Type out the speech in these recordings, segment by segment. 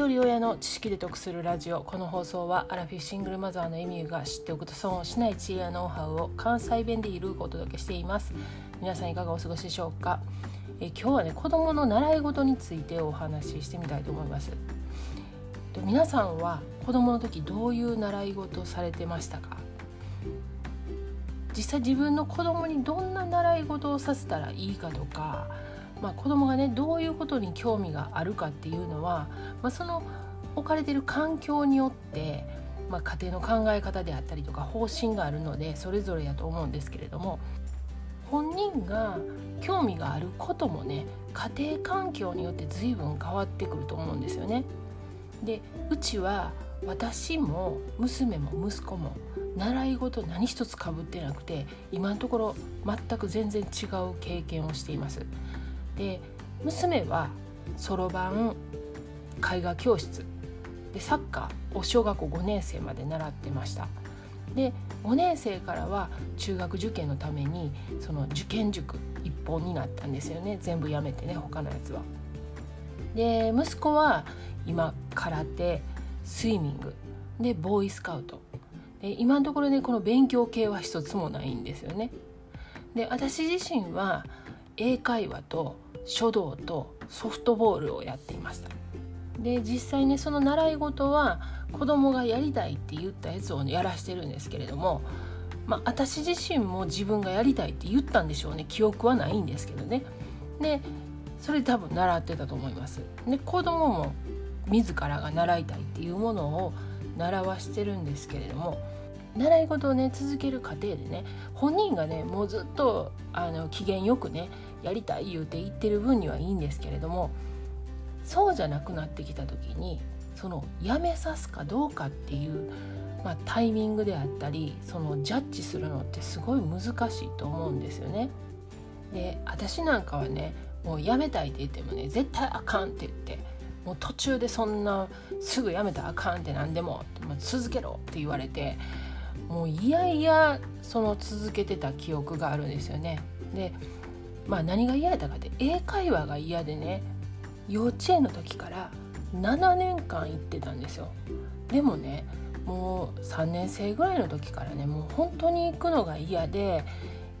一人親の知識で得するラジオ。この放送はアラフィフシングルマザーのエミューが知っておくと損をしない知恵やノウハウを関西弁でゆるくお届けしています。皆さんいかがお過ごしでしょうか？え今日はね子供の習い事についてお話ししてみたいと思います。皆さんは子供の時どういう習い事をされてましたか？実際自分の子供にどんな習い事をさせたらいいかとかまあ、子供がねどういうことに興味があるかっていうのは、まあ、その置かれてる環境によって、まあ、家庭の考え方であったりとか方針があるのでそれぞれやと思うんですけれども本人が興味があることもね家庭環境によって随分変わってくると思うんですよね。でうちは私も娘も息子も習い事何一つかぶってなくて今のところ全く全然違う経験をしています。で娘はそろばん絵画教室。でサッカーを小学校5年生まで習ってました。で5年生からは中学受験のためにその受験塾一本になったんですよね。全部やめてね他のやつは。で息子は今空手スイミング。でボーイスカウト。で今のところねこの勉強系は一つもないんですよね。で私自身は英会話と書道とソフトボールをやっていました。で実際ねその習い事は子供がやりたいって言ったやつを、ね、やらしてるんですけれどもまあ私自身も自分がやりたいって言ったんでしょうね。記憶はないんですけどね。でそれ多分習ってたと思います。で子供も自らが習いたいっていうものを習わしてるんですけれども習い事をね続ける過程でね本人がねもうずっとあの機嫌よくねやりたい言うて言ってる分にはいいんですけれどもそうじゃなくなってきた時にそのやめさすかどうかっていう、まあ、タイミングであったりそのジャッジするのってすごい難しいと思うんですよね。で私なんかはねもうやめたいって言ってもね絶対あかんって言ってもう途中でそんなすぐやめたらあかんって何でもも続けろって言われてもういやいやその続けてた記憶があるんですよね。でまあ何が嫌やったかって英会話が嫌でね幼稚園の時から7年間行ってたんですよ。でもねもう3年生ぐらいの時からねもう本当に行くのが嫌で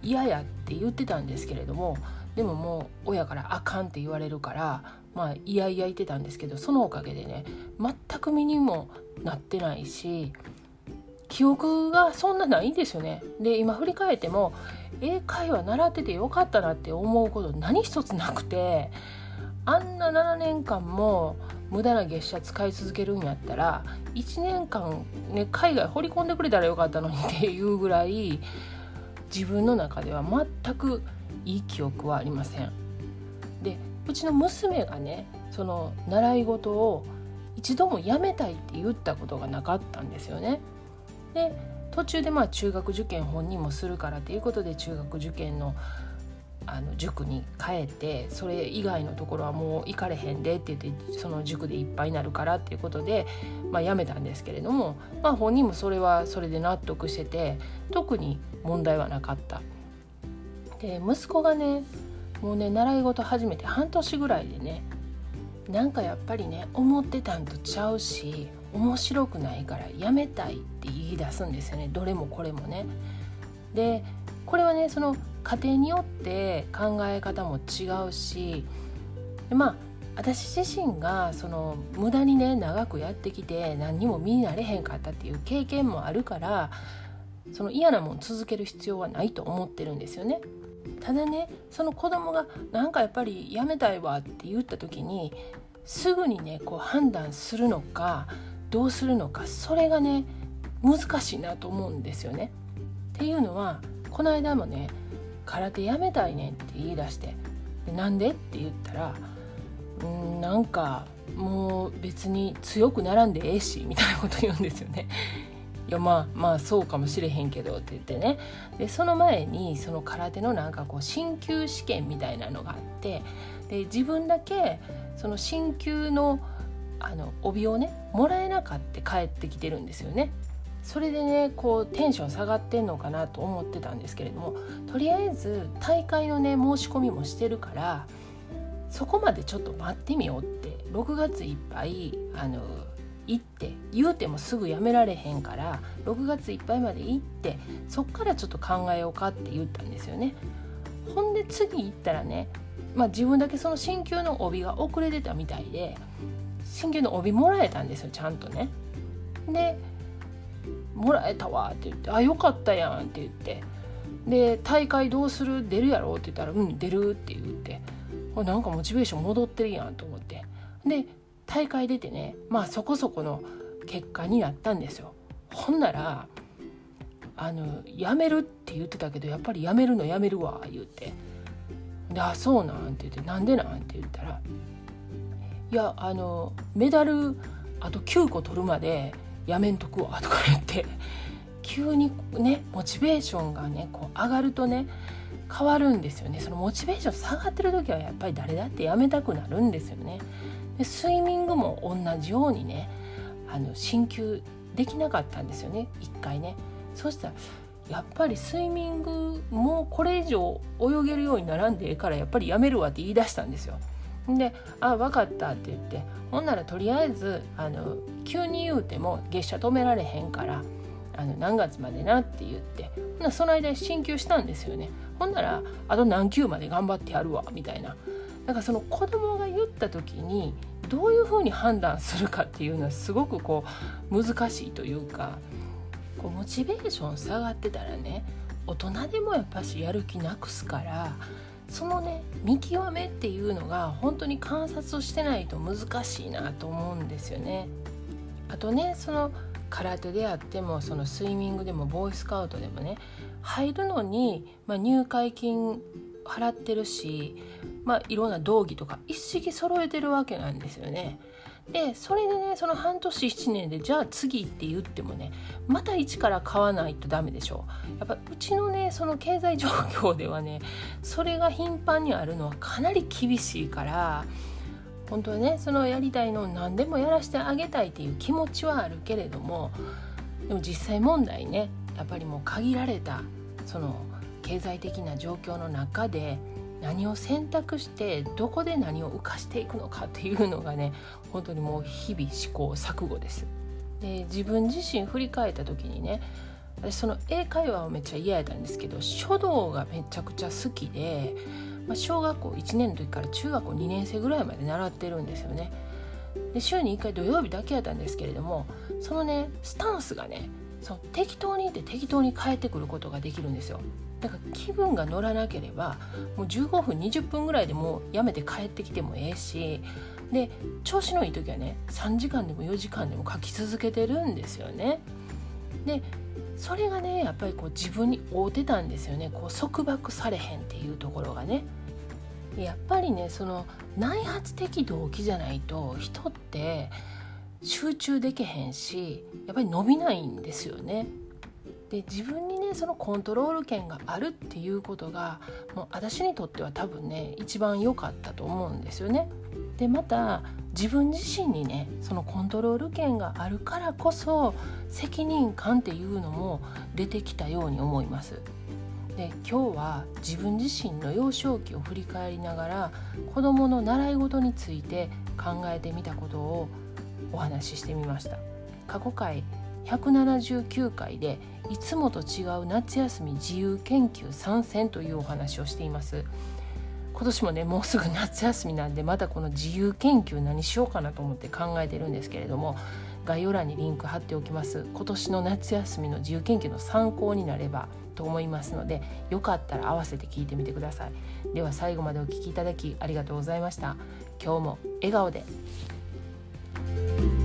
嫌やって言ってたんですけれどもでももう親からあかんって言われるからまあいやいや言ってたんですけどそのおかげでね全く身にもなってないし記憶がそんなないんですよね。で今振り返っても英会話習っててよかったなって思うこと何一つなくてあんな7年間も無駄な月謝使い続けるんやったら1年間、ね、海外掘り込んでくれたらよかったのにっていうぐらい自分の中では全くいい記憶はありません。でうちの娘がねその習い事を一度もやめたいって言ったことがなかったんですよね。で途中でまあ中学受験本人もするからということで中学受験のあの塾に帰ってそれ以外のところはもう行かれへんでって言ってその塾でいっぱいになるからっていうことで、まあ、辞めたんですけれども、まあ、本人もそれはそれで納得してて特に問題はなかった。で息子がねもうね習い事始めて半年ぐらいでねなんかやっぱりね思ってたんとちゃうし面白くないからやめたいって言い出すんですよねどれもこれもね。でこれはねその家庭によって考え方も違うしまあ私自身がその無駄にね長くやってきて何にも身になれへんかったっていう経験もあるからその嫌なもん続ける必要はないと思ってるんですよね。ただねその子供がなんかやっぱりやめたいわって言った時にすぐにねこう判断するのかどうするのかそれがね難しいなと思うんですよね。っていうのはこの間もね「空手やめたいねん」って言い出して「でなんで?」って言ったら「うんなんかもう別に強くならんでええし」みたいなこと言うんですよね。いやまあまあそうかもしれへんけどって言ってねでその前にその空手のなんかこう進級試験みたいなのがあってで自分だけその進級のあの帯をねもらえなかって帰ってきてるんですよね。それでねこうテンション下がってんのかなと思ってたんですけれどもとりあえず大会のね申し込みもしてるからそこまでちょっと待ってみようって6月いっぱいあの行って言うてもすぐやめられへんから6月いっぱいまで行ってそっからちょっと考えようかって言ったんですよね。ほんで次行ったらね、まあ、自分だけその進級の帯が遅れてたみたいで進級の帯もらえたんですよちゃんとね。で「もらえたわ」って言って「あよかったやん」って言ってで「大会どうする？出るやろ?」って言ったら「うん出る」って言ってこれなんかモチベーション戻ってるやんと思ってで大会出てねまあそこそこの結果になったんですよ。ほんならあの辞めるって言ってたけどやっぱり辞めるのやめるわ言ってで「あそうなん」って言って「なんでなん?」って言ったら「いやあのメダルあと9個取るまでやめんとくわ」とか言って急にねモチベーションがねこう上がるとね変わるんですよねそのモチベーション下がってる時はやっぱり誰だってやめたくなるんですよね。でスイミングも同じようにねあの進級できなかったんですよね一回ねそしたらやっぱりスイミングもうこれ以上泳げるようにならんでええからやっぱりやめるわって言い出したんですよ。で「あ分かった」って言ってほんならとりあえずあの急に言うても月謝止められへんからあの何月までなって言ってほなその間に進級したんですよねほんならあと何級まで頑張ってやるわみたいなだかその子供が言った時にどういうふうに判断するかっていうのはすごくこう難しいというかこうモチベーション下がってたらね大人でもやっぱしやる気なくすからそのね見極めっていうのが本当に観察してないと難しいなと思うんですよね。あとねその空手であってもそのスイミングでもボーイスカウトでもね入るのに、まあ、入会金払ってるし、まあ、いろんな道着とか一式揃えてるわけなんですよね。でそれでねその半年7年でじゃあ次って言ってもねまた一から買わないとダメでしょうやっぱうちのねその経済状況ではねそれが頻繁にあるのはかなり厳しいから本当はねそのやりたいのを何でもやらせてあげたいっていう気持ちはあるけれどもでも実際問題ねやっぱりもう限られたその経済的な状況の中で何を選択してどこで何を浮かしていくのかっていうのがね本当にもう日々試行錯誤です。で自分自身振り返った時にね私その英会話をめっちゃ嫌やったんですけど書道がめちゃくちゃ好きで、まあ、小学校1年の時から中学校2年生ぐらいまで習ってるんですよね。で週に1回土曜日だけやったんですけれどもそのねスタンスがねそう適当にいて適当に変えてくることができるんですよだから気分が乗らなければもう15分20分ぐらいでもうやめて帰ってきてもええしで調子のいい時はね3時間でも4時間でも書き続けてるんですよね。でそれがねやっぱりこう自分に合うてたんですよねこう束縛されへんっていうところがね。やっぱりねその内発的動機じゃないと人って集中できへんしやっぱり伸びないんですよね。で自分にねそのコントロール権があるっていうことがもう私にとっては多分ね一番良かったと思うんですよね。でまた自分自身にねそのコントロール権があるからこそ責任感っていうのも出てきたように思います。で今日は自分自身の幼少期を振り返りながら子どもの習い事について考えてみたことをお話ししてみました。過去回179回でいつもと違う夏休み自由研究参戦というお話をしています。今年もねもうすぐ夏休みなんでまたこの自由研究何しようかなと思って考えてるんですけれども概要欄にリンク貼っておきます。今年の夏休みの自由研究の参考になればと思いますのでよかったら合わせて聞いてみてください。では最後までお聴きいただきありがとうございました。今日も笑顔で。Bye.